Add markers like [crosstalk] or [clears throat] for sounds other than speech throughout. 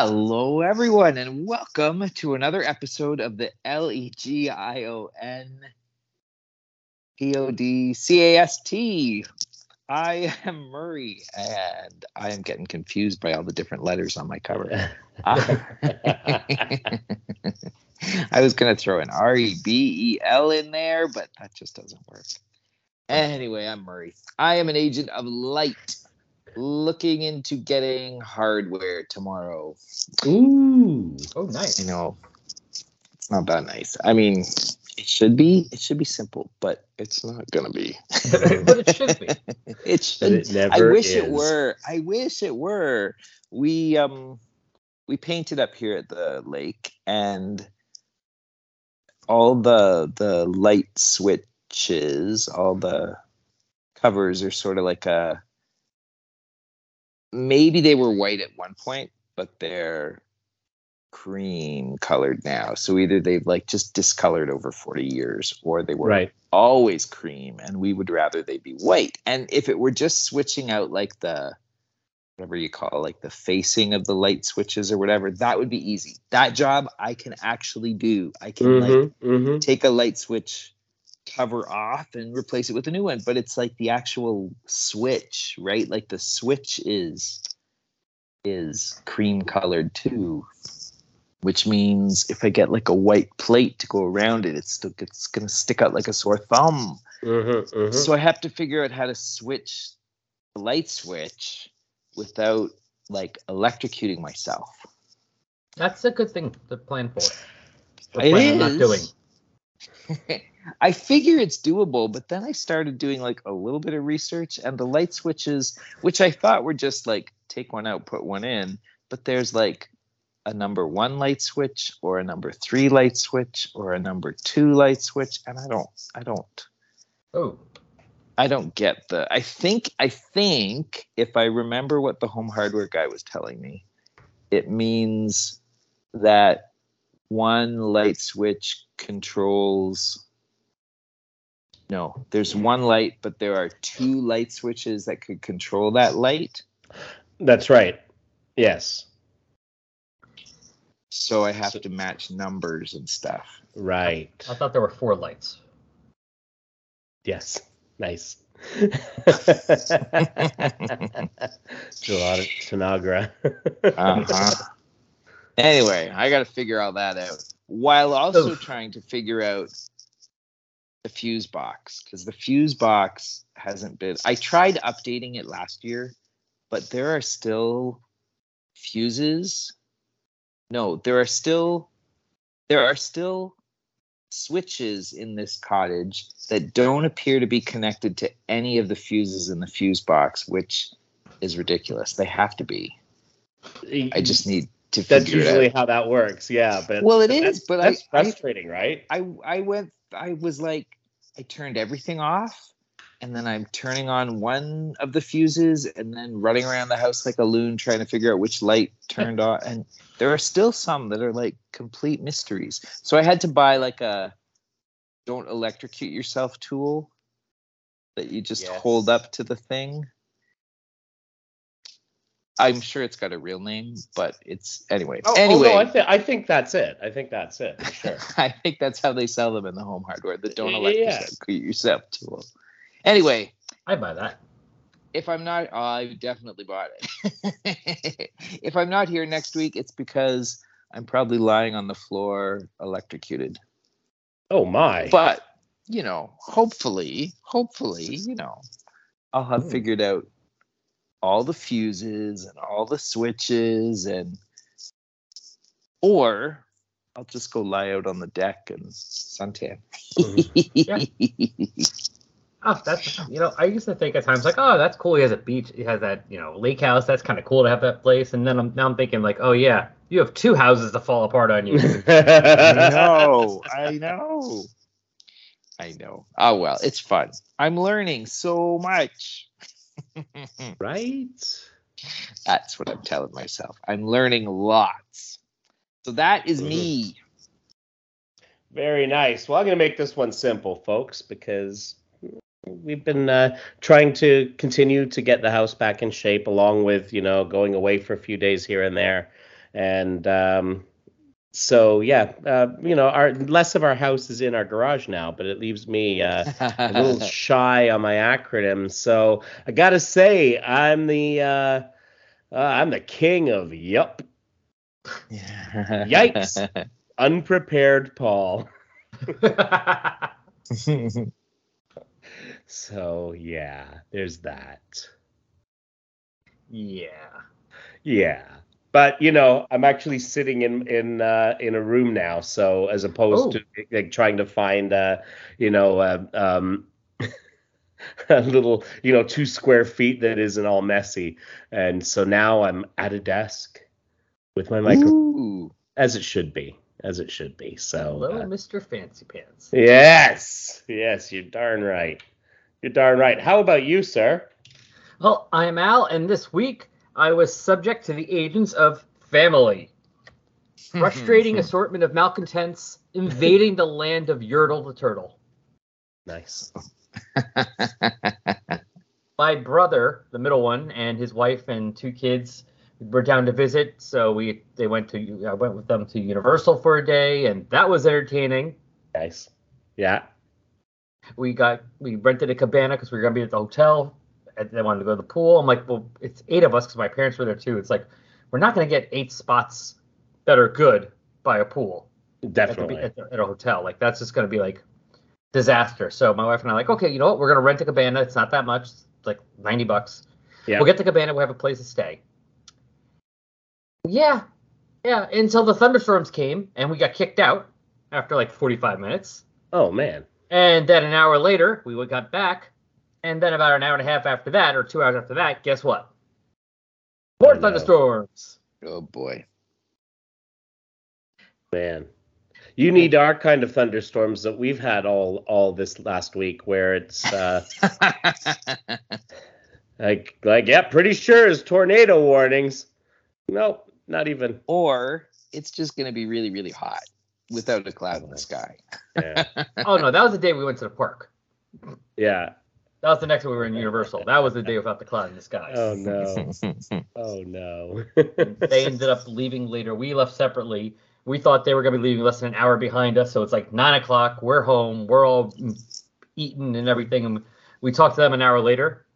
Hello, everyone, and welcome to another episode of the L E G I O N P O D C A S T. I am Murray, and I am getting confused by all the different letters on my cover. [laughs] I was going to throw an R E B E L in there, but that just doesn't work. Anyway, I'm Murray. I am an agent of light looking into getting hardware tomorrow. Ooh. Oh, nice. You know, it's not that nice. I mean, it should be. It should be simple, but it's not gonna be. [laughs] but it should be. [laughs] it should. it never I wish it were. I wish it were. We um, we painted up here at the lake, and all the the light switches, all the covers are sort of like a. Maybe they were white at one point, but they're cream colored now. So either they've like just discolored over 40 years or they were Right. always cream and we would rather they be white. And if it were just switching out like the whatever you call it, like the facing of the light switches or whatever, that would be easy. That job I can actually do. I can like Mm-hmm, mm-hmm. take a light switch cover off and replace it with a new one but it's like the actual switch right like the switch is is cream colored too which means if i get like a white plate to go around it it's still it's gonna stick out like a sore thumb Mm-hmm, mm-hmm. so i have to figure out how to switch the light switch without like electrocuting myself That's a good thing to plan for. Or It plan on not doing. [laughs] I figure it's doable, but then I started doing like a little bit of research and the light switches, which I thought were just like take one out, put one in, but there's like a number one light switch or a number three light switch or a number two light switch. And I don't, I don't, Oh, I don't get the, I think, I think if I remember what the home hardware guy was telling me, it means that one light switch controls no there's one light but there are two light switches that could control that light That's right. Yes. so i have to match numbers and stuff Right. I thought there were four lights. Yes. Nice. It's a lot of Tanagra. uh-huh. anyway i got to figure all that out while also Oof. trying to figure out the fuse box because the fuse box hasn't been i tried updating it last year but there are still fuses no there are still there are still switches in this cottage that don't appear to be connected to any of the fuses in the fuse box which is ridiculous they have to be i just need to That's figure it out. usually how that works. Yeah, but Well, it is. but that's I, I frustrating, right? I I went I was like I turned everything off and then I'm turning on one of the fuses and then running around the house like a loon trying to figure out which light turned on and there are still some that are like complete mysteries. So I had to buy like a don't electrocute yourself tool that you just Yes. hold up to the thing. I'm sure it's got a real name, but it's anyway. Oh, anyway, oh, no, I, th- I think that's it. I think that's it. Sure. [laughs] I think that's how they sell them in the home hardware. The don't Yeah. electrocute yourself tool. Anyway, I buy that. if I'm not, oh, I definitely bought it. [laughs] if I'm not here next week, it's because I'm probably lying on the floor electrocuted. Oh my. But you know, hopefully, hopefully, you know, I'll have Hmm. figured out all the fuses and all the switches and or I'll just go lie out on the deck and suntan. Mm-hmm. [laughs] Oh, that's you know, I used to think at times like, oh, that's cool. He has a beach. He has that you know lake house. That's kind of cool to have that place. And then I'm now I'm thinking like, oh yeah, you have two houses to fall apart on you. [laughs] I know. I know. I know. Oh well, it's fun. I'm learning so much. [laughs] right? That's what I'm telling myself. I'm learning lots. So that is me. Very nice. Well, I'm going to make this one simple, folks, because we've been uh, trying to continue to get the house back in shape, along with you know going away for a few days here and there. and um, so yeah, uh, you know, our less of our house is in our garage now, but it leaves me uh, a little [laughs] shy on my acronym. So I gotta say, I'm the uh, uh, I'm the king of yup, Yikes. [laughs] unprepared Paul. [laughs] So yeah, there's that. yeah. Yeah. But you know, I'm actually sitting in in uh, in a room now, so as opposed Oh. to like trying to find uh, you know, uh, um, [laughs] a little you know two square feet that isn't all messy, and so now I'm at a desk with my microphone as it should be, as it should be. So Hello, uh, Mr. Fancy Pants. yes, yes, you're darn right. You're darn right. How about you, sir? Well, I'm Al, and this week I was subject to the agents of family. Hmm, Frustrating hmm, hmm. assortment of malcontents invading the land of Yertle the Turtle. Nice. [laughs] My brother, the middle one, and his wife and two kids were down to visit, so we they went to I went with them to Universal for a day, and that was entertaining. Nice. Yeah. we got we rented a cabana because we were gonna be at the hotel they wanted to go to the pool. I'm like well it's eight of us because my parents were there too. It's like we're not gonna get eight spots that are good by a pool. At, the, Definitely. at, the, at a hotel. Like that's just gonna be like disaster. So my wife and i are like okay you know what? We're gonna rent a cabana. It's not that much. It's like 90 bucks. Yeah. we'll get the cabana. We'll have a place to stay. Yeah. Yeah. Until the thunderstorms came and we got kicked out after like 45 minutes. Oh man. and then an hour later, we got back. And then about an hour and a half after that, or two hours after that, guess what? More Oh, no. thunderstorms. oh boy. Man. You need our kind of thunderstorms that we've had all all this last week where it's uh [laughs] like like yeah, pretty sure is tornado warnings. Nope, not even. or it's just going to be really, really hot without a cloud in the sky. Yeah. [laughs] oh no, that was the day we went to the park. yeah. That was the next day we were in Universal. That was the day without the cloud in the sky. Oh no. [laughs] Oh no. they ended up leaving later. We left separately. We thought they were going to be leaving less than an hour behind us. So it's like nine o'clock. We're home. We're all eating and everything. And we talked to them an hour later.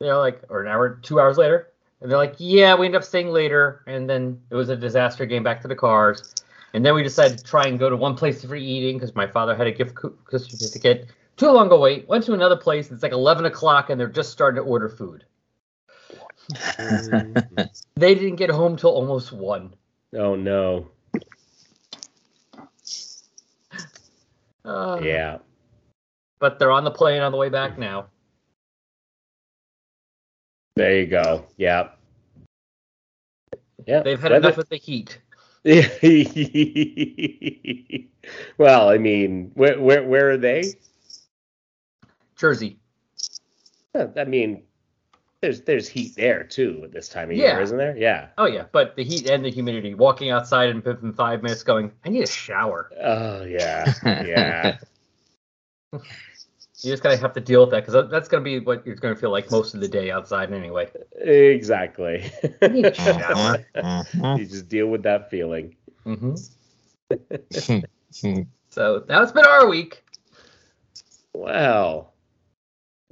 They're like, or an hour, two hours later. And they're like, yeah, we end up staying later. And then it was a disaster getting back to the cars. And then we decided to try and go to one place for eating because my father had a gift co- certificate. Too long a wait. Went to another place. It's like 11 o'clock and they're just starting to order food. [laughs] They didn't get home till almost one. oh no. Uh, [sighs] Yeah. But they're on the plane on the way back now. There you go. Yeah. Yeah. They've had weather- enough of the heat. [laughs] well, I mean, where where where are they? Jersey. I mean, there's there's heat there too at this time of Yeah. year, isn't there? Yeah. Oh yeah, but the heat and the humidity. Walking outside in within five minutes, going, I need a shower. Oh yeah, [laughs] yeah. You just gotta have to deal with that because that's gonna be what you're gonna feel like most of the day outside anyway. exactly. I [laughs] need a shower. [laughs] you just deal with that feeling. hmm So that's been our week. Well,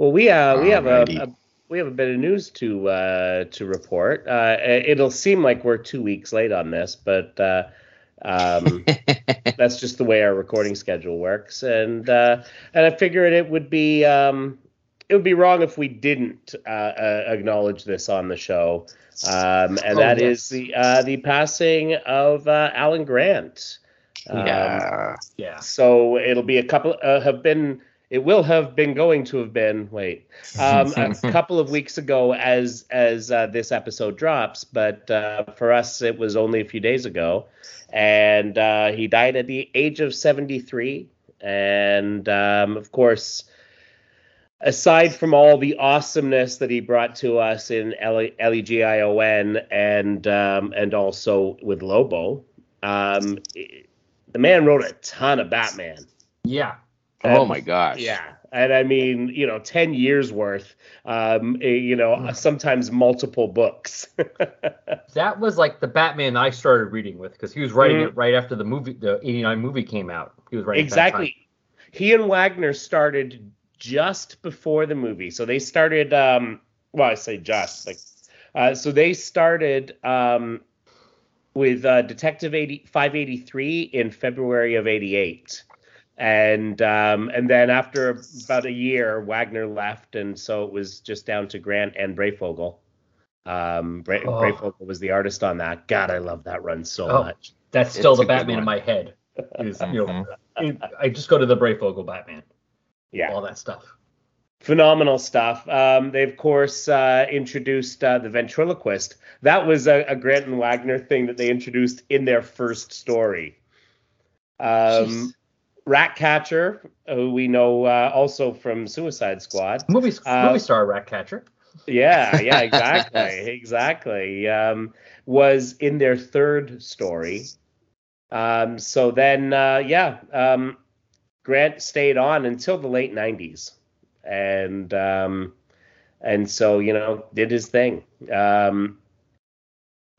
well, we uh we have a, a we have a bit of news to uh to report. Uh, it'll seem like we're two weeks late on this, but uh, um. [laughs] that's just the way our recording schedule works and uh, and I figured it would be um, it would be wrong if we didn't uh, uh, acknowledge this on the show um, and Oh, that is yes. the uh, the passing of uh, Alan Grant. Um, yeah. Yeah. So it'll be a couple uh, have been it will have been going to have been wait [laughs] um, a couple of weeks ago as as uh, this episode drops, but uh, for us it was only a few days ago, and uh, he died at the age of seventy three, and um, of course. Aside from all the awesomeness that he brought to us in legion and um, and also with Lobo, um, the man wrote a ton of Batman. Yeah. Oh And- my gosh. Yeah, and I mean, you know, ten years worth. Um, eh, you know, sometimes multiple books. [laughs] That was like the Batman I started reading with because he was writing Mhm. it right after the movie, the '89 movie came out. He was writing at exactly. He and Wagner started just before the movie, so they started. Um, well, I say just like, uh, so they started um, with uh, Detective 80, 583 in February of '88. And um, and then after about a year, Wagner left, and so it was just down to Grant and Breyfogle. Um, Bray, Oh. Breyfogle was the artist on that. God, I love that run so Oh. much. That's still It's the Batman in my head. [laughs] Is, you know, Mhm. I just go to the Breyfogle Batman, Yeah. all that stuff. phenomenal stuff. Um, they of course uh, introduced uh, the ventriloquist. That was a, a Grant and Wagner thing that they introduced in their first story. Um, Jeez. Ratcatcher, who we know uh, also from Suicide Squad. Movie, Uh, movie star Ratcatcher. Yeah, yeah, [laughs] exactly, exactly. Um, was in their third story. Um, so then, uh, yeah, um, Grant stayed on until the late '90s, and um, and so you know did his thing. Um,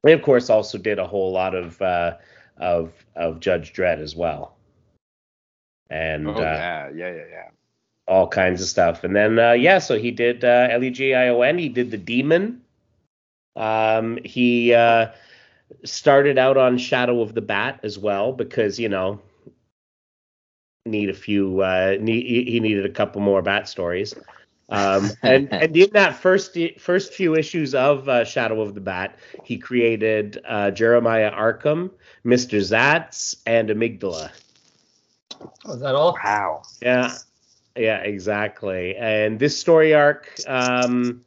he of course also did a whole lot of uh, of of Judge Dredd as well, and Oh uh, yeah, yeah, yeah, yeah. all kinds of stuff. And then uh, yeah, so he did uh, L E G I O N. He did the Demon. Um, he uh, started out on Shadow of the Bat as well because you know need a few. Uh, need, he needed a couple more Bat stories. Um, [laughs] and and in that first first few issues of uh, Shadow of the Bat, he created uh, Jeremiah Arkham, Mister Zsasz, and Amygdala. Oh, is that all? Wow. Yeah, yeah, exactly. And this story arc um,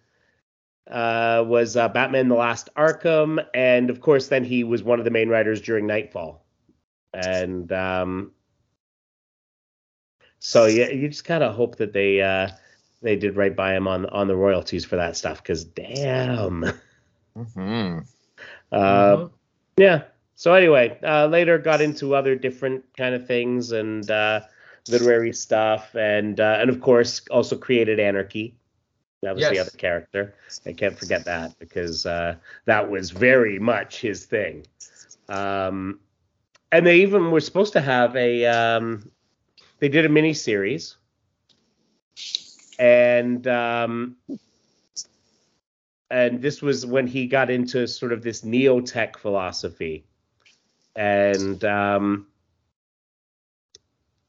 uh, was uh, Batman: The Last Arkham, and of course, then he was one of the main writers during Knightfall. And um, so yeah, you just gotta hope that they uh, they did right by him on on the royalties for that stuff, because damn. hmm Uh, Mhm. yeah. So anyway, uh, later got into other different kind of things and uh, literary stuff, and uh, and of course also created Anarchy. That was the other character. I can't forget that because uh, that was very much his thing. Um, and they even were supposed to have a. Um, they did a mini series, and um, and this was when he got into sort of this neo-tech philosophy and um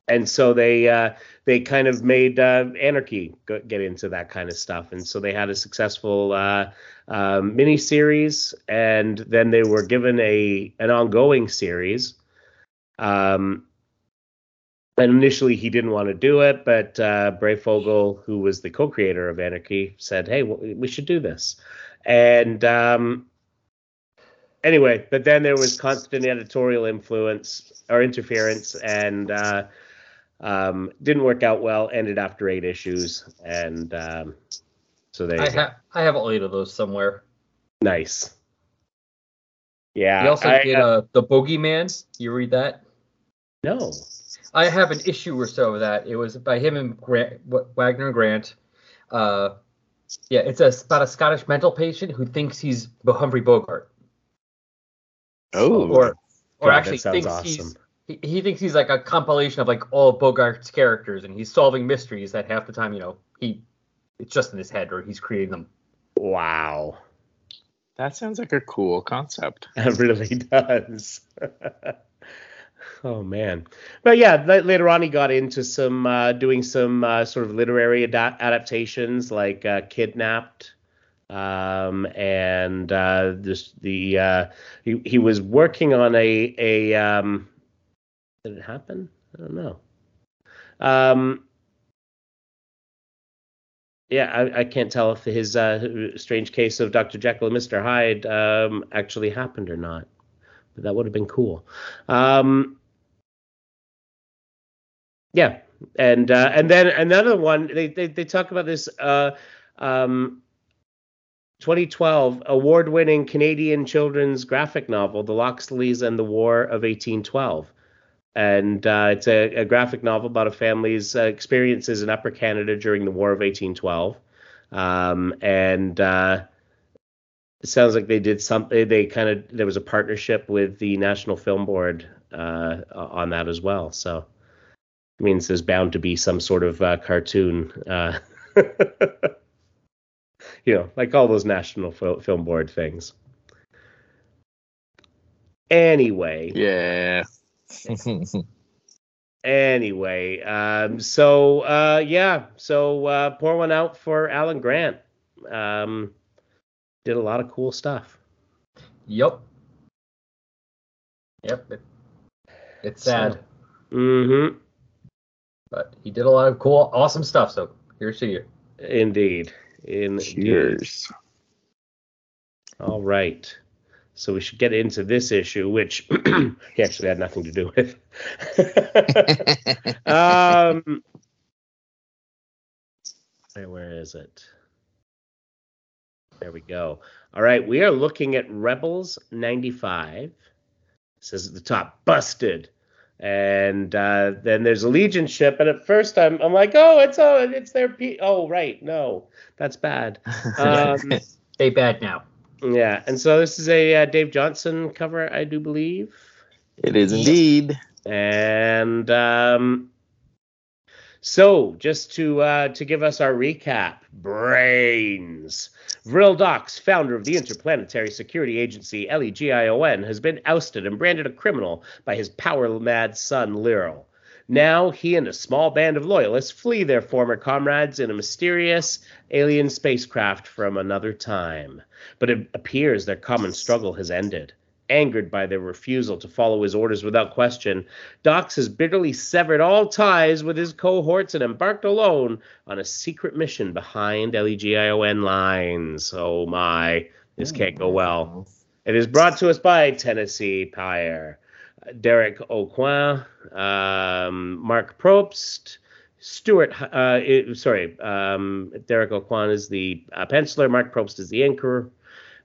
and so they uh they kind of made uh anarchy go- get into that kind of stuff. And so they had a successful uh um, mini series and then they were given a an ongoing series. Um and initially he didn't want to do it but uh Breyfogle who was the co-creator of anarchy said hey we should do this. And um anyway, but then there was constant editorial influence or interference, and uh, um, didn't work out well. Ended after eight issues, and um, so there I have I have all eight of those somewhere. nice. Yeah, He also I, did uh, uh, the Boogeyman. You read that? no. I have an issue or so of that. It was by him and Grant, Wagner and Grant. Uh, yeah, it's a, about a Scottish mental patient who thinks he's Humphrey Bogart, Oh. or or God, actually thinks awesome. he's he, he thinks he's like a compilation of like all of Bogart's characters, and he's solving mysteries that half the time, you know, he it's just in his head or he's creating them. Wow, that sounds like a cool concept. [laughs] it really does. [laughs] oh man, but yeah, la- later on he got into some uh, doing some uh, sort of literary ada- adaptations like uh, Kidnapped. Um, and uh, this the uh, he he was working on a a um, did it happen? I don't know. Um, yeah, I, I can't tell if his uh, strange case of Dr. Jekyll and Mr. Hyde um, actually happened or not, but that would have been cool. Um, yeah, and uh, and then another one they they, they talk about this. Uh, um, 2012 award-winning Canadian children's graphic novel, The Loxleys and the War of 1812. and uh, it's a, a, graphic novel about a family's uh, experiences in Upper Canada during the War of 1812. Um, and uh, it sounds like they did something. They kind of there was a partnership with the National Film Board uh, on that as well. So it means there's bound to be some sort of uh, cartoon. [laughs] You know, like all those National Film Board things. Anyway. Yeah. [laughs] anyway, um, so uh, yeah, so uh, pour one out for Alan Grant. Um, did a lot of cool stuff. Yep. Yep. It, it's sad. So, mm-hmm. But he did a lot of cool, awesome stuff. So here's to you. Indeed. Indeed. Cheers. All right. So we should get into this issue, which [clears throat] he actually had nothing to do with. [laughs] um, where is it? There we go. All right, we are looking at Rebels 95. It says at the top, busted. And uh, then there's a Legion ship, and at first I'm I'm like, oh, it's oh, it's their P. Oh, right, no, that's bad. [laughs] Um, they bad now. Yeah, and so this is a uh, Dave Johnson cover, I do believe. It is indeed. And um, so, just to uh, to give us our recap, brains. Vril Dox, founder of the Interplanetary Security Agency (LEGION), has been ousted and branded a criminal by his power-mad son Lyral. Now he and a small band of loyalists flee their former comrades in a mysterious alien spacecraft from another time. But it appears their common struggle has ended. Angered by their refusal to follow his orders without question, Dox has bitterly severed all ties with his cohorts and embarked alone on a secret mission behind LEGION lines. Oh my, this can't go well. It is brought to us by Tennessee Peyer. Derek Aucoin, um, Mark Probst, Stuart, uh, it, sorry, um, Derek Aucoin is the uh, penciler, Mark Probst is the inker.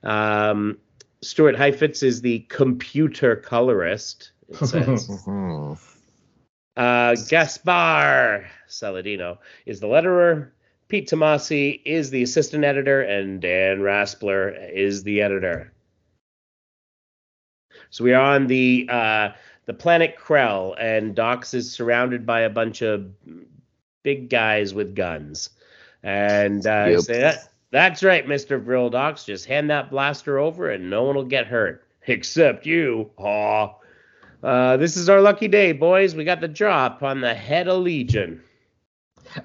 Um, Stuart Heifetz is the computer colorist, it [laughs] says. uh, Gaspar Saladino is the letterer. Pete Tomasi is the assistant editor, and Dan Raspler is the editor. So we are on the uh, the planet Krell, and Dox is surrounded by a bunch of big guys with guns. And uh, yep. say that that's right, Mister Vril Dox. Just hand that blaster over, and no one will get hurt except you. Aw. Uh, this is our lucky day, boys. We got the drop on the head of Legion.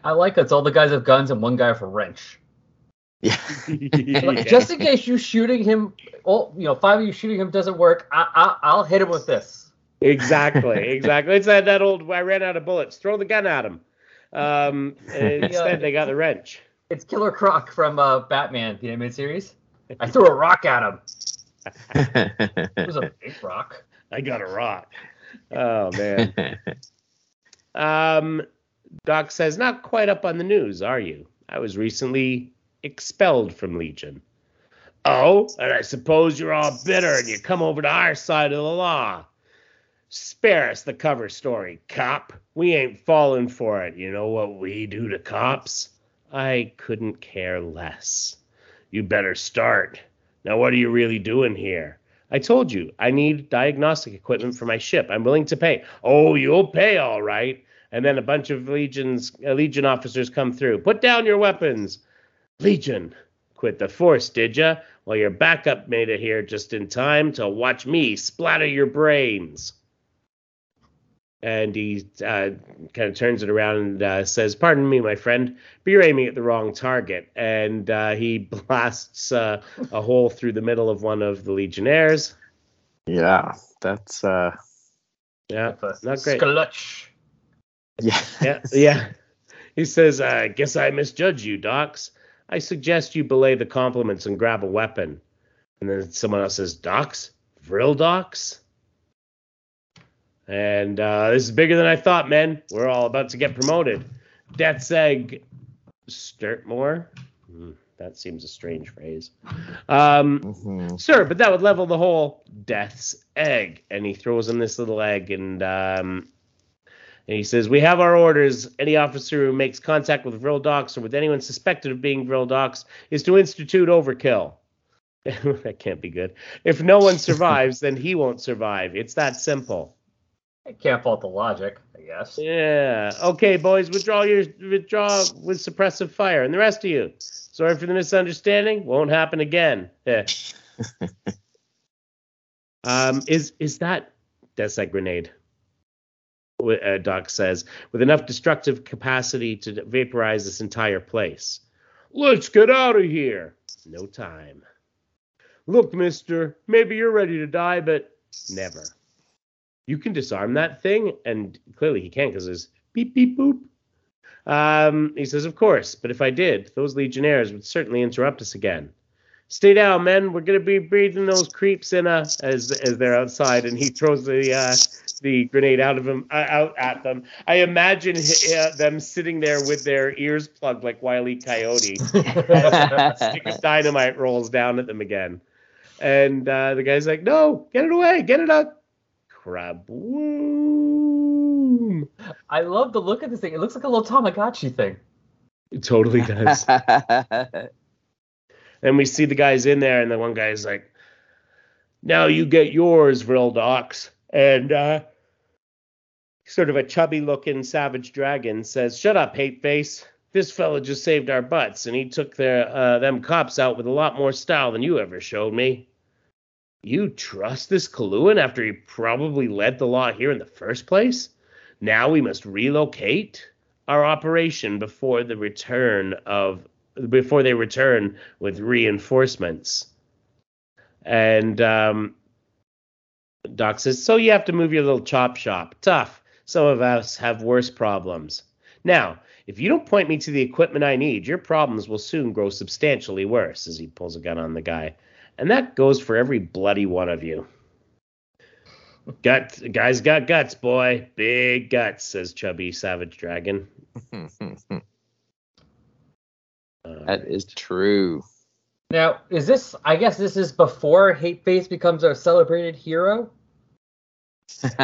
I like it's all the guys have guns and one guy with a wrench. Yeah. [laughs] [laughs] Just in case you shooting him, oh, you know, five of you shooting him doesn't work, I, I, will hit him with this. Exactly, [laughs] exactly. It's that, that old, I ran out of bullets, throw the gun at him. Um, instead, they got the wrench. It's Killer Croc from uh, Batman, the animated series. I threw a rock at him. [laughs] it was a big rock. I got a rock. Oh, man. [laughs] um, Doc says, not quite up on the news, are you? I was recently expelled from Legion. Oh, and I suppose you're all bitter and you come over to our side of the law. Spare us the cover story, cop. We ain't falling for it. You know what we do to cops? I couldn't care less. You better start. Now, what are you really doing here? I told you, I need diagnostic equipment for my ship. I'm willing to pay. Oh, you'll pay all right. And then a bunch of legions, uh, legion officers come through. Put down your weapons. Legion, quit the force, did ya? Well, your backup made it here just in time to watch me splatter your brains. And he uh, kind of turns it around and uh, says, Pardon me, my friend, but you're aiming at the wrong target. And uh, he [laughs] blasts uh, a hole through the middle of one of the Legionnaires. Yeah, that's. uh Yeah, not great. Sklutch. Yeah. yeah, yeah. He says, I guess I misjudge you, Dox. I suggest you belay the compliments and grab a weapon. And then someone else says, "Dox, Vril Dox? And uh, this is bigger than I thought, men. We're all about to get promoted. Death's Egg Sturtmore. Hmm. That seems a strange phrase. Um, Mhm. Sir, but that would level the whole death's egg. And he throws him this little egg and um and he says, We have our orders. Any officer who makes contact with Vril Dox or with anyone suspected of being Vril Dox is to institute overkill. [laughs] that can't be good. If no one survives, then he won't survive. It's that simple. I can't fault the logic, I guess. Yeah. Okay, boys, withdraw your withdraw with suppressive fire. And the rest of you. Sorry for the misunderstanding. Won't happen again. Yeah. [laughs] um, is is that that's that grenade? Uh, Doc says, with enough destructive capacity to vaporize this entire place. Let's get out of here. No time. Look, mister, maybe you're ready to die, but never. You can disarm that thing, and clearly he can't because there's beep beep boop. Um, he says, of course, but if I did, those legionnaires would certainly interrupt us again. Stay down, men. We're gonna be breathing those creeps in a as as they're outside, and he throws the uh, the grenade out of him uh, out at them. I imagine uh, them sitting there with their ears plugged like Wile E. Coyote. [laughs] stick of dynamite rolls down at them again. And uh, the guy's like, no, get it away, get it out. Crab. Boom. I love the look of this thing. It looks like a little Tamagotchi thing. It totally does. [laughs] and we see the guys in there, and the one guy's like, now you get yours, Vril Dox. And uh, sort of a chubby looking savage dragon says, shut up, hate face. This fella just saved our butts, and he took their uh, them cops out with a lot more style than you ever showed me. You trust this Coluan after he probably led the law here in the first place? Now we must relocate our operation before the return of before they return with reinforcements. And um, Doc says, "So you have to move your little chop shop. Tough. Some of us have worse problems. Now, if you don't point me to the equipment I need, your problems will soon grow substantially worse." As he pulls a gun on the guy, and that goes for every bloody one of you. Gut, guys got guts, boy. Big guts, says Chubby Savage Dragon. Uh, [laughs] that is true. Now, is this? I guess this is before Hate Face becomes our celebrated hero. [laughs]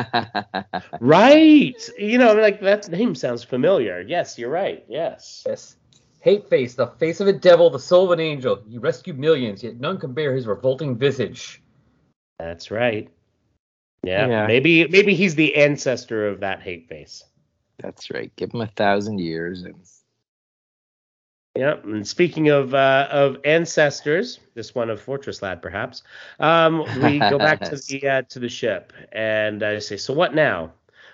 right. You know, like that name sounds familiar. Yes, you're right. Yes. Yes. Hate Face, the face of a devil, the soul of an angel. He rescued millions, yet none can bear his revolting visage. That's right. Yeah, Yeah. Maybe maybe he's the ancestor of that hate face. That's right. Give him a thousand years and Yeah. And speaking of uh, of ancestors, this one of Fortress Lad, perhaps. Um, we go back to [laughs] the uh, to the ship, and I say, so what now?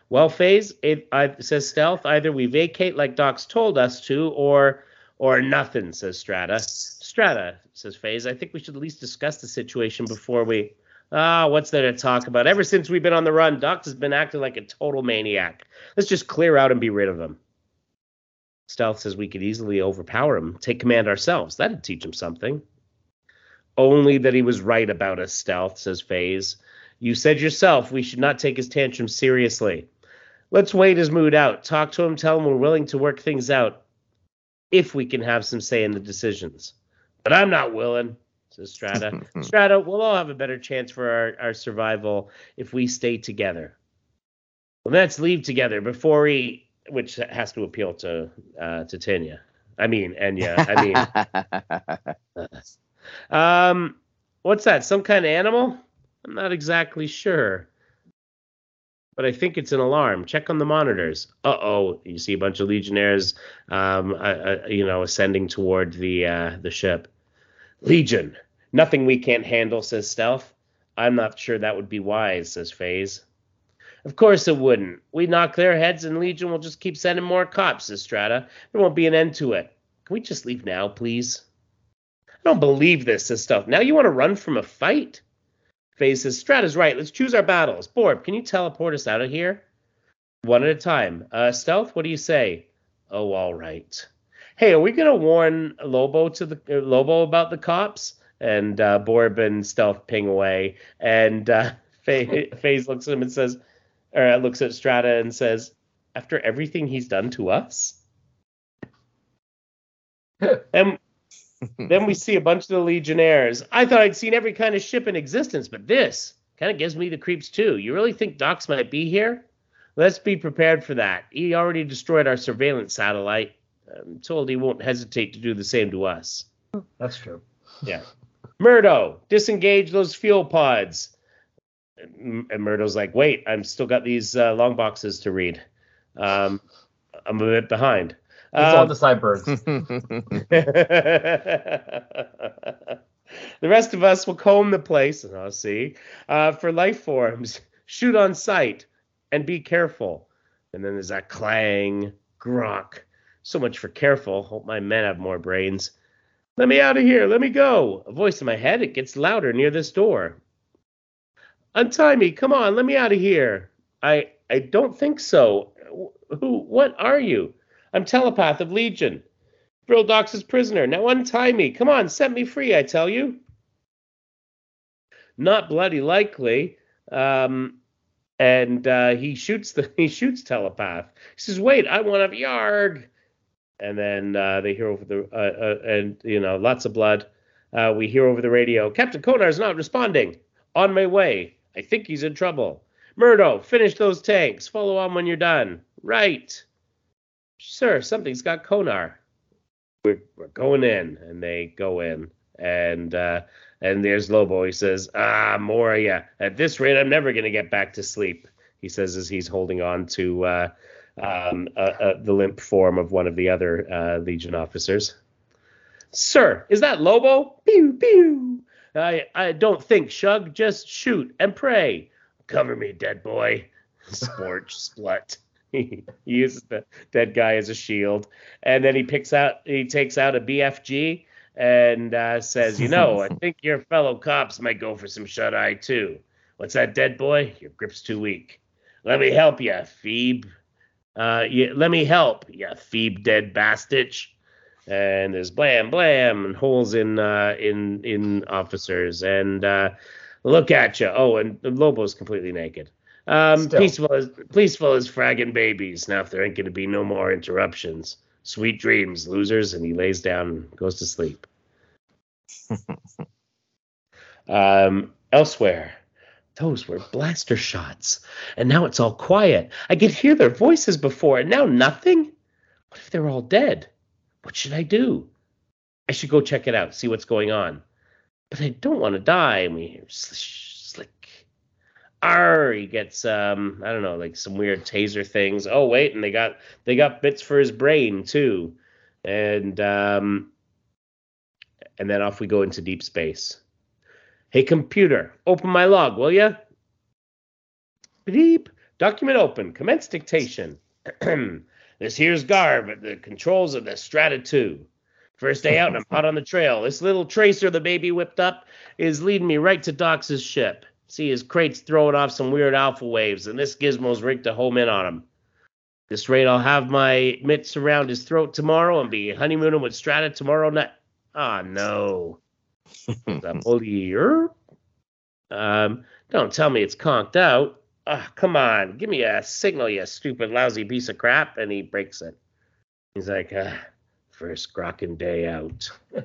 Well, Phase, it I, says Stealth. Either we vacate like Dox told us to, or or nothing, says Strata. Strata, says Phase. I think we should at least discuss the situation before we. Ah, what's there to talk about? Ever since we've been on the run, Doc has been acting like a total maniac. Let's just clear out and be rid of him. Stealth says we could easily overpower him, take command ourselves. That'd teach him something. Only that he was right about us, Stealth, says Phase. You said yourself we should not take his tantrum seriously. Let's wait his mood out. Talk to him, tell him we're willing to work things out if we can have some say in the decisions. But I'm not willing, says Strata. [laughs] Strata, we'll all have a better chance for our, our survival if we stay together. Well, let's leave together before he, which has to appeal to uh, to Tanya. I mean, Enya. I mean, [laughs] um, what's that? Some kind of animal? I'm not exactly sure, but I think it's an alarm. Check on the monitors. Uh oh, you see a bunch of legionnaires, um, uh, uh, you know, ascending toward the uh, the ship. Legion, nothing we can't handle, says Stealth. I'm not sure that would be wise, says Phase. Of course it wouldn't. We knock their heads and Legion will just keep sending more cops, says Strata. There won't be an end to it. Can we just leave now, please? I don't believe this, says Stealth. Now you want to run from a fight? Phase says, Strata's right. Let's choose our battles. Borb, can you teleport us out of here? One at a time. Uh, Stealth, what do you say? Oh, all right. Hey, are we gonna warn Lobo to the uh, Lobo about the cops? And uh, Borb and Stealth ping away, and uh, [laughs] Fa- [laughs] Phase looks at him and says, or uh, looks at Strata and says, "After everything he's done to us." [laughs] and [laughs] then we see a bunch of the Legionnaires. I thought I'd seen every kind of ship in existence, but this kind of gives me the creeps too. You really think Dox might be here? Let's be prepared for that. He already destroyed our surveillance satellite. I'm told he won't hesitate to do the same to us. That's true. Yeah. Murdo, disengage those fuel pods. And Murdo's like, wait, I'm still got these uh, long boxes to read. Um, I'm a bit behind. It's all Um, the sideburns. [laughs] the rest of us will comb the place, and I'll see, uh, for life forms. Shoot on sight and be careful. And then there's that clang, grok. So much for careful. Hope my men have more brains. Let me out of here. Let me go. A voice in my head. It gets louder near this door. Untie me. Come on. Let me out of here. I I don't think so. Who? What are you? I'm telepath of Legion. Vril Dox's prisoner. Now untie me. Come on, set me free, I tell you. Not bloody likely. Um, and uh, he shoots the [laughs] he shoots telepath. He says, "Wait, I want a yarg." And then uh, they hear over the uh, uh, and you know lots of blood. Uh, we hear over the radio, Captain Konar's not responding. On my way. I think he's in trouble. Murdo, finish those tanks. Follow on when you're done. Right. Sir, something's got Konar. We're, we're going in. And they go in. And uh and there's lobo. He says ah moria at this rate i'm never going to get back to sleep. He says as he's holding on to uh um uh, uh, the limp form of one of the other uh legion officers. Sir is that lobo? Pew pew. I i don't think shug. Just shoot and pray. Cover me dead boy. [laughs] Sporch, splut [laughs] he uses the dead guy as a shield and then he picks out he takes out a BFG and uh, says, "You know, I [laughs] think your fellow cops might go for some shut eye too. What's that, dead boy? Your grip's too weak. Let me help you, Phoebe. Uh, you, let me help you, Phoebe, dead bastich." And there's blam blam and holes in uh, in in officers and uh, look at you. Oh, and Lobo's completely naked. Um, peaceful as peaceful as fragging babies. Now, if there ain't going to be no more interruptions, sweet dreams, losers. And he lays down and goes to sleep. [laughs] um, elsewhere, those were blaster shots, and now it's all quiet. I could hear their voices before, and now nothing. What if they're all dead? What should I do? I should go check it out, see what's going on. But I don't want to die. And we hear slish. Arr, he gets um, I don't know, like some weird taser things. Oh wait, and they got they got bits for his brain too. And um and then off we go into deep space. Hey computer, open my log, will ya? Beep. Document open. Commence dictation. [clears throat] this here's Garv at the controls of the Strata 2. First day out and I'm hot on the trail. This little tracer the baby whipped up is leading me right to Dox's ship. See his crates throwing off some weird alpha waves, and this gizmo's rigged to home in on him. This rate I'll have my mitts around his throat tomorrow and be honeymooning with Strata tomorrow night. Ah, no. [laughs] the bully. Um, don't tell me it's conked out. Ah, come on, give me a signal, you stupid, lousy piece of crap. And he breaks it. He's like, ah, first grokking day out. [laughs]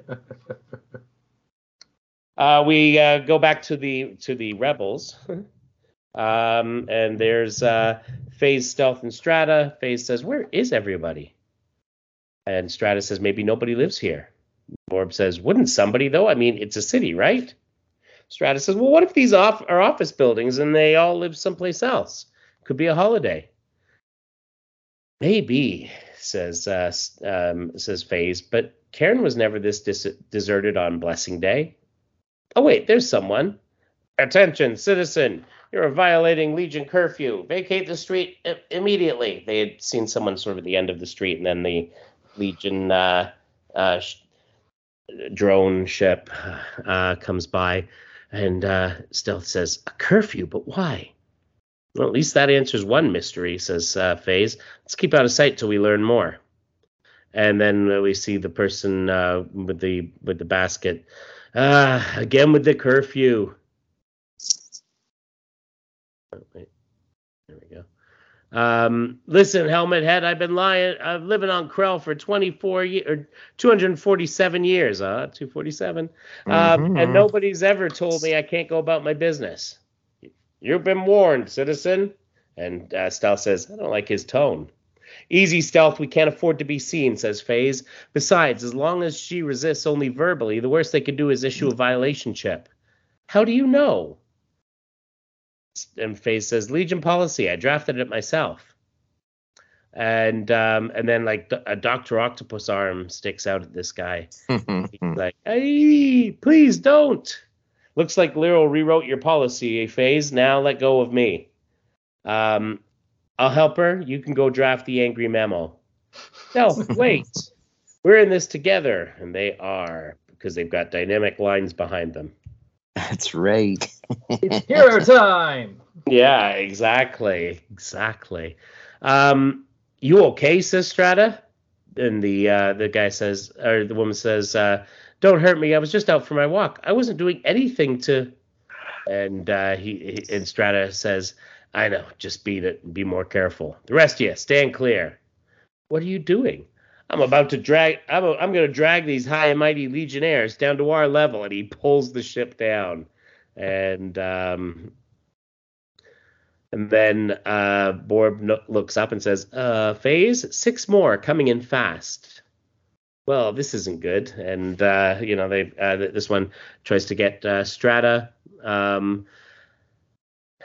uh, we uh, go back to the to the rebels. [laughs] um, and there's uh, Phase Stealth and Strata. Phase says, "Where is everybody?" And Strata says, "Maybe nobody lives here." Orb says, "Wouldn't somebody though? I mean, it's a city, right?" Strata says, "Well, what if these off are office buildings and they all live someplace else? Could be a holiday." Maybe says uh, um, says Phase, but Karen was never this dis- deserted on Blessing Day. Oh wait, there's someone. Attention, citizen! You're violating Legion curfew. Vacate the street i- immediately. They had seen someone sort of at the end of the street, and then the Legion uh, uh, sh- drone ship [sighs] uh, comes by, and uh, Stealth says, "A curfew, but why?" Well, at least that answers one mystery, says uh, Phase. Let's keep out of sight till we learn more. And then we see the person uh, with the with the basket. Ah, again with the curfew. Oh, wait. There we go. Um, listen, Helmet Head, I've been lying. I've living on Krell for 24 years or 247 years. Uh, 247. Um, Mhm. and nobody's ever told me I can't go about my business. You've been warned, citizen. And uh, says, I don't like his tone. Easy, Stealth. We can't afford to be seen, says Phase. Besides, as long as she resists only verbally, the worst they could do is issue a violation chip. How do you know? And Phase says, Legion policy. I drafted it myself. And um, and then like a Doctor Octopus arm sticks out at this guy. [laughs] He's like, hey, please don't. Looks like Lyrl rewrote your policy, Phase. Now let go of me. Um, I'll help her. You can go draft the angry memo. [laughs] No, wait. We're in this together. And they are, because they've got dynamic lines behind them. That's right. It's hero [laughs] time. Yeah, exactly. Exactly. Um, you okay, says Strata? And the uh, the guy says, or the woman says, uh, "Don't hurt me. I was just out for my walk. I wasn't doing anything to." And uh, he, he and Strata says, "I know. Just beat it and be more careful. The rest of you, stand clear. What are you doing? I'm about to drag. I'm a, I'm going to drag these high and mighty legionnaires down to our level." And he pulls the ship down, and um, and then uh, Borb no- looks up and says, uh, Phase, six more coming in fast. Well, this isn't good. And, uh, you know, they uh, th- this one tries to get uh, Strata. Um,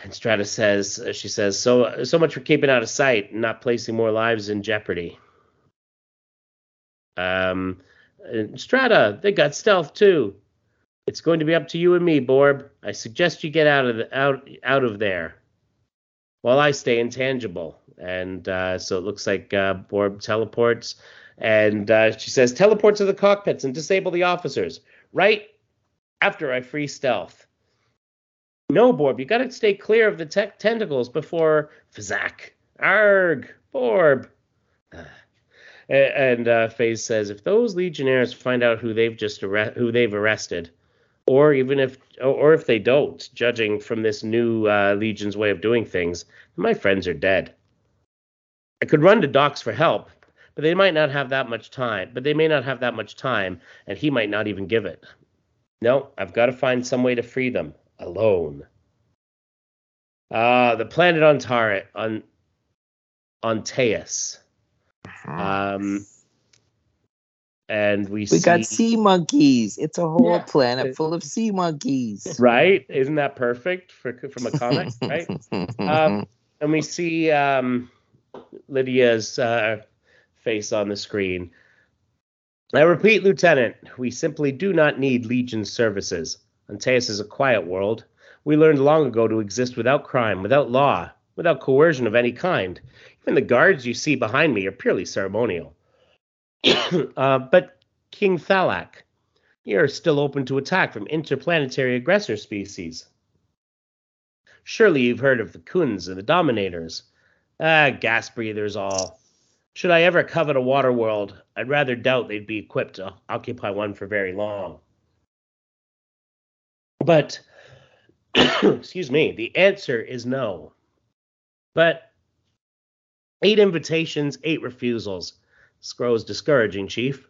and Strata says, uh, she says, so, so much for keeping out of sight and not placing more lives in jeopardy. Um, Strata, they got stealth too. It's going to be up to you and me, Borb. I suggest you get out of the, out out of there while I stay intangible. And uh, so it looks like uh, Borb teleports, and uh, she says, "Teleport to the cockpits and disable the officers right after I free stealth." No, Borb, you got to stay clear of the tech tentacles before Fazak. Arg, Borb. [sighs] And uh, Phase says, if those Legionnaires find out who they've just arre- who they've arrested, or even if or if they don't, judging from this new uh, Legion's way of doing things, my friends are dead. I could run to Dox for help, but they might not have that much time. But they may not have that much time, and he might not even give it. No, I've got to find some way to free them alone. Uh, the planet on Tarit on on Teus. Um, and we, we see got sea monkeys. It's a whole Yeah. planet full of sea monkeys. right. Isn't that perfect for from a comic, [laughs] right? Um, and we see um, Lydia's uh, face on the screen. I repeat, Lieutenant, we simply do not need Legion services. Antaeus is a quiet world. We learned long ago to exist without crime, without law, without coercion of any kind. Even the guards you see behind me are purely ceremonial. [coughs] uh, but King Thalak, you're still open to attack from interplanetary aggressor species. Surely you've heard of the Khunds and the Dominators. Ah, gas breathers all. Should I ever covet a water world, I'd rather doubt they'd be equipped to occupy one for very long. But, [clears throat] excuse me, the answer is no. But eight invitations, eight refusals. This grows discouraging, Chief.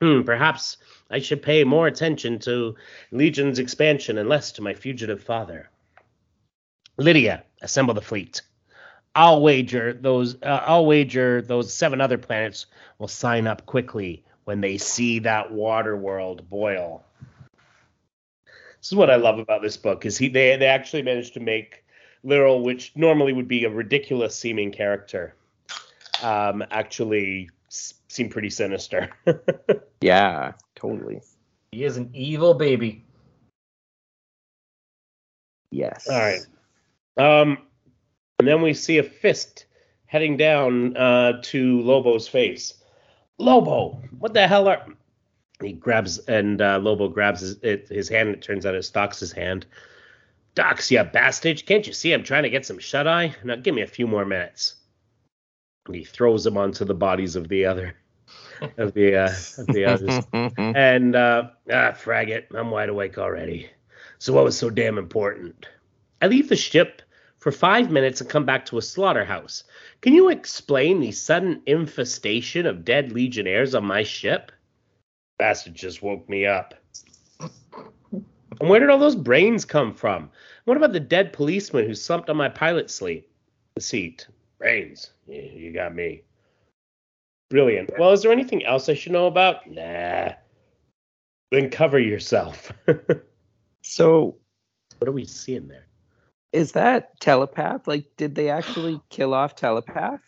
Hmm, perhaps I should pay more attention to Legion's expansion and less to my fugitive father. Lydia, assemble the fleet. I'll wager those. Uh, I'll wager those seven other planets will sign up quickly when they see that water world boil. This is what I love about this book is he they they actually managed to make Lyrl, which normally would be a ridiculous seeming character, um, actually s- seem pretty sinister. [laughs] yeah, totally. He is an evil baby. Yes. All right. Um, and then we see a fist heading down uh, to Lobo's face. Lobo, what the hell are? He grabs and uh, Lobo grabs his, it, his hand. It turns out it's Dox's hand. Dox, you bastard! Can't you see I'm trying to get some shut eye? Now give me a few more minutes. And he throws them onto the bodies of the other of the uh, of the others. [laughs] And uh, ah, frag it, I'm wide awake already. So what was so damn important? I leave the ship for five minutes and come back to a slaughterhouse. Can you explain the sudden infestation of dead legionnaires on my ship? Bastard just woke me up. And where did all those brains come from? What about the dead policeman who slumped on my pilot sleep? seat? Brains. Yeah, you got me. Brilliant. Well, is there anything else I should know about? Nah. Then cover yourself. [laughs] So what are we seeing there? is that telepath? Like, did they actually [gasps] kill off telepath?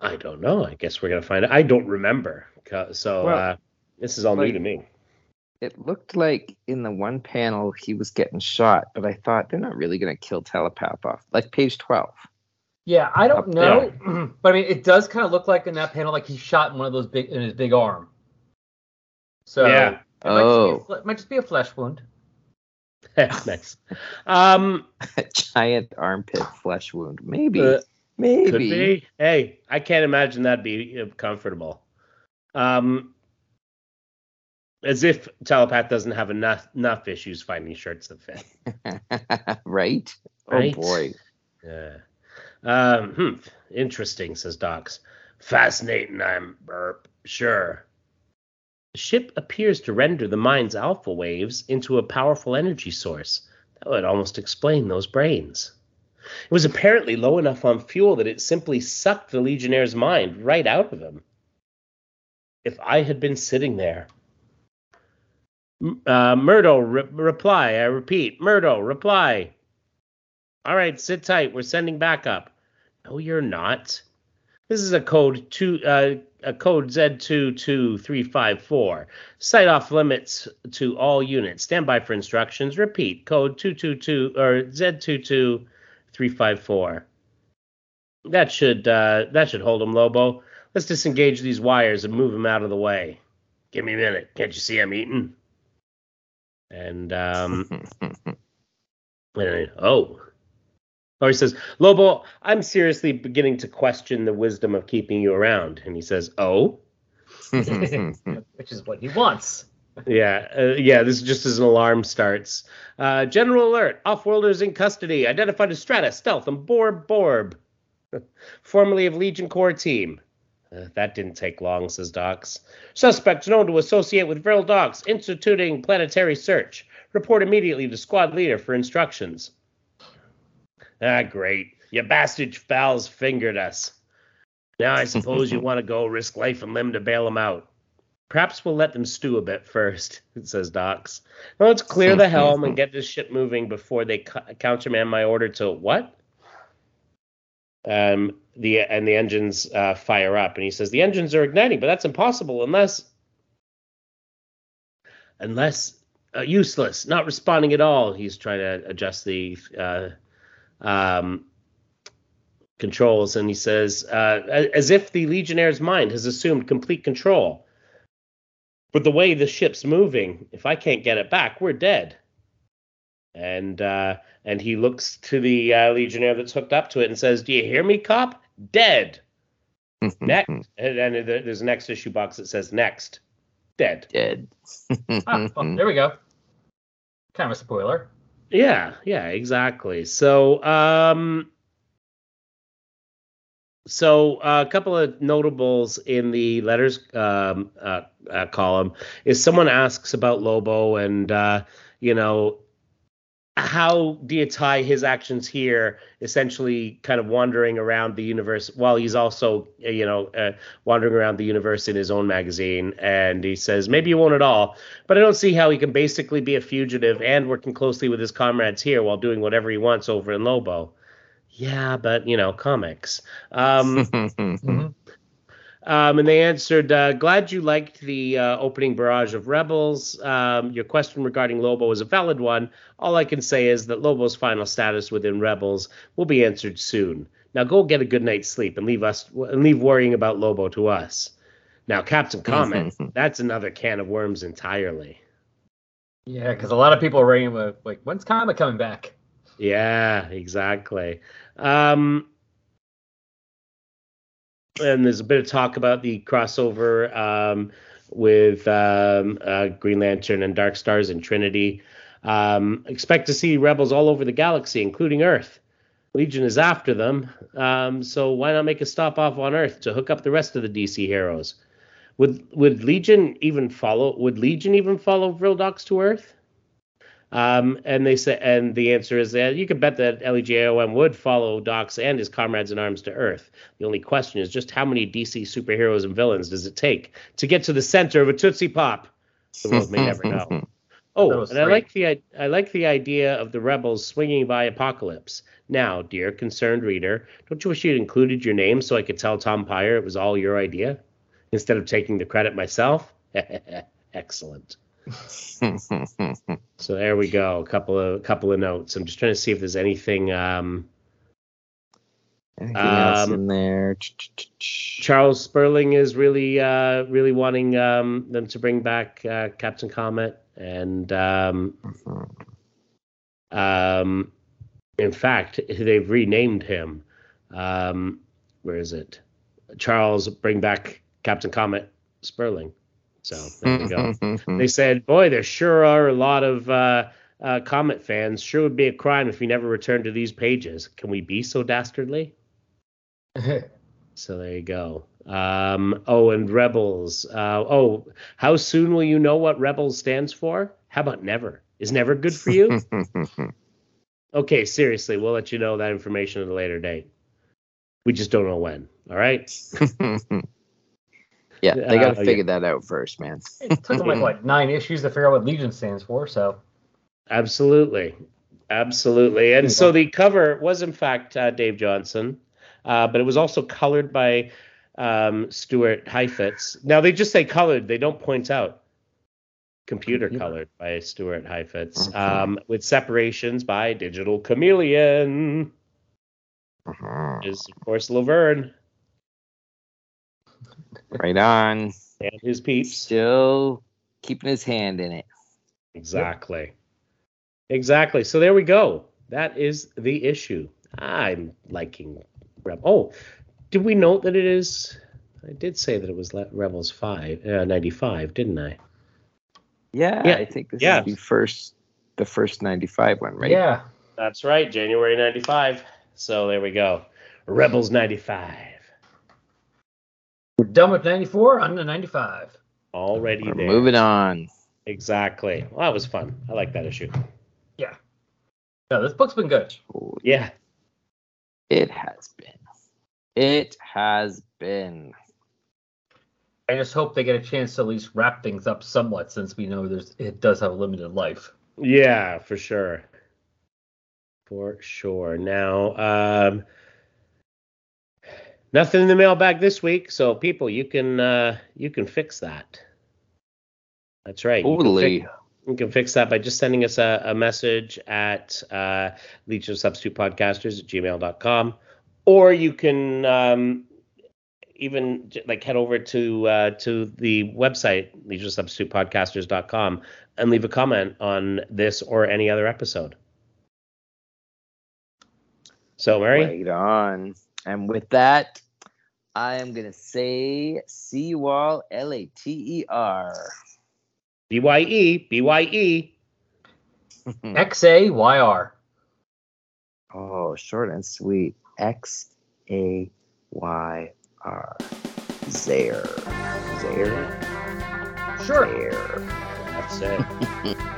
I don't know. I guess we're gonna find out. I don't remember. So Well, uh, this is all new to me. It looked like in the one panel he was getting shot, but I thought they're not really gonna kill telepath off. Like page twelve. Yeah, I don't Up know, [clears throat] but I mean, it does kind of look like in that panel, like he's shot in one of those big in his big arm. So Yeah. it might, just be a Oh, it might just be a flesh wound. [laughs] nice. Um, [laughs] giant armpit flesh wound. Maybe. uh, Maybe. could be. Hey, I can't imagine that'd be uh, comfortable. Um, as if telepath doesn't have enough enough issues finding shirts that fit. right? [laughs] Right. Oh boy. Yeah. Um, hmm, interesting, says Dox. Fascinating, I'm burp. Sure. The ship appears to render the mind's alpha waves into a powerful energy source. That would almost explain those brains. It was apparently low enough on fuel that it simply sucked the Legionnaire's mind right out of him. If I had been sitting there. Uh, Murdo, re- reply. I repeat, Murdo, reply. All right, sit tight. We're sending backup. No, you're not. This is a code two, uh, a code Z22354. Site off limits to all units. Stand by for instructions. Repeat. Code 222 or Z22354. That should uh, that should hold him, Lobo. Let's disengage these wires and move him out of the way. Give me a minute. Can't you see I'm eating? And um, [laughs] and, oh. Or he says, Lobo, I'm seriously beginning to question the wisdom of keeping you around. And he says, Oh? [laughs] which is what he wants. Yeah, uh, yeah, this is just as an alarm starts. Uh, general alert, off-worlders in custody, identified as Strata, Stealth, and Borb Borb. [laughs] Formerly of Legion Core Team. Uh, that didn't take long, says Dox. Suspect known to associate with Vril Dox, instituting planetary search. Report immediately to squad leader for instructions. Ah, great. You bastard fouls fingered us. Now I suppose you [laughs] want to go risk life and limb to bail them out. Perhaps we'll let them stew a bit first, [laughs] says Dox. Now let's clear the helm and get this ship moving before they cu- countermand my order to what? Um, the and the engines uh, fire up, and he says the engines are igniting, but that's impossible unless unless uh, useless, not responding at all. He's trying to adjust the uh, um, controls, and he says, uh, as if the Legionnaire's mind has assumed complete control. But the way the ship's moving, if I can't get it back, we're dead. And uh, and he looks to the uh, Legionnaire that's hooked up to it and says, "Do you hear me, cop? Dead." [laughs] Next, and, and there's a next issue box that says "Next." Dead. Dead. [laughs] Ah, well, there we go. Kind of a spoiler. Yeah, yeah, exactly. So, um, so uh, a couple of notables in the letters um, uh, uh, column is someone asks about Lobo and uh, you know how do you tie his actions here, essentially kind of wandering around the universe while he's also uh, you know uh, wandering around the universe in his own magazine, and he says maybe you won't at all, but I don't see how he can basically be a fugitive and working closely with his comrades here while doing whatever he wants over in Lobo. Yeah, but you know, comics. Um, [laughs] Mhm. Um, and they answered, uh, "Glad you liked the uh, opening barrage of rebels. Um, your question regarding Lobo is a valid one. All I can say is that Lobo's final status within rebels will be answered soon. Now go get a good night's sleep and leave us and leave worrying about Lobo to us. Now, Captain Comet, [laughs] that's another can of worms entirely. Yeah, because a lot of people are writing about, like, when's Comet coming back? Yeah, exactly. Um, and there's a bit of talk about the crossover um, with um, uh, Green Lantern and Dark Stars and Trinity. Um, expect to see rebels all over the galaxy, including Earth. Legion is after them. Um, so why not make a stop off on Earth to hook up the rest of the DC heroes? Would would Legion even follow? Would Legion even follow Vril Dox to Earth? Um, and they say, and the answer is that you can bet that LEGAOM would follow Dox and his comrades in arms to Earth. The only question is just how many DC superheroes and villains does it take to get to the center of a Tootsie Pop? The world may never know. [laughs] Oh, and I like the I like the idea of the rebels swinging by Apocalypse. Now, dear concerned reader, don't you wish you'd included your name so I could tell Tom Peyer it was all your idea instead of taking the credit myself? [laughs] Excellent. [laughs] so there we go. A couple of couple of notes. I'm just trying to see if there's anything. Um, Anything else Um, in there? Charles Sperling is really uh, really wanting um, them to bring back uh, Captain Comet, and um, um, in fact, they've renamed him. Um, where is it? Charles, bring back Captain Comet Sperling. So there we go. [laughs] they said, "Boy, there sure are a lot of uh, uh, Comet fans. Sure would be a crime if he never returned to these pages. Can we be so dastardly?" [laughs] So there you go. Um, oh, and Rebels. Uh, oh, how soon will you know what Rebels stands for? How about never? Is never good for you? [laughs] okay, seriously, we'll let you know that information at a later date. We just don't know when. All right. Yeah, they got to Uh, figure that out first, man. it took them like what [laughs] nine issues to figure out what Legion stands for. So Absolutely. Absolutely. And so the cover was, in fact, uh, Dave Johnson, uh, but it was also colored by um, Stuart Chaifetz. Now, they just say colored, they don't point out. Computer Computer. colored by Stuart Chaifetz, Okay. um, with separations by Digital Chameleon, which is, of course, Lovern [laughs] Right on. and his peeps. Still keeping his hand in it. Exactly. Exactly. So there we go. That is the issue. I'm liking Rebel. Oh, did we note that it is? I did say that it was Rebels five uh, ninety five, didn't I? Yeah, Yeah, I think this yeah. is the first, the first '95 one, right? yeah, That's right, January ninety five. So there we go. Rebels ninety five. We're done with '94 on the '95. Already We're there. moving on. Exactly. Well, that was fun. I like that issue. Yeah. Yeah, this book's been good. Oh, Yeah. It has been. It has been. I just hope they get a chance to at least wrap things up somewhat, since we know there's it does have a limited life. Yeah, for sure. For sure. Now, um, nothing in the mailbag this week, so people, you can uh, you can fix that. That's right. You can Totally. fix- You can fix that by just sending us a, a message at uh, Legion of Substitute Podcasters at gmail.com. Or you can um, even like head over to uh, to the website, of Substitute Podcasters.com, and leave a comment on this or any other episode. So, Mary, Right on. And with that, I am gonna say see you all L A T E R. BYE, BYE. [laughs] X A Y R. Oh, short and sweet. X A Y R. Zaire. Zaire. Sure. Zaire. That's it. [laughs]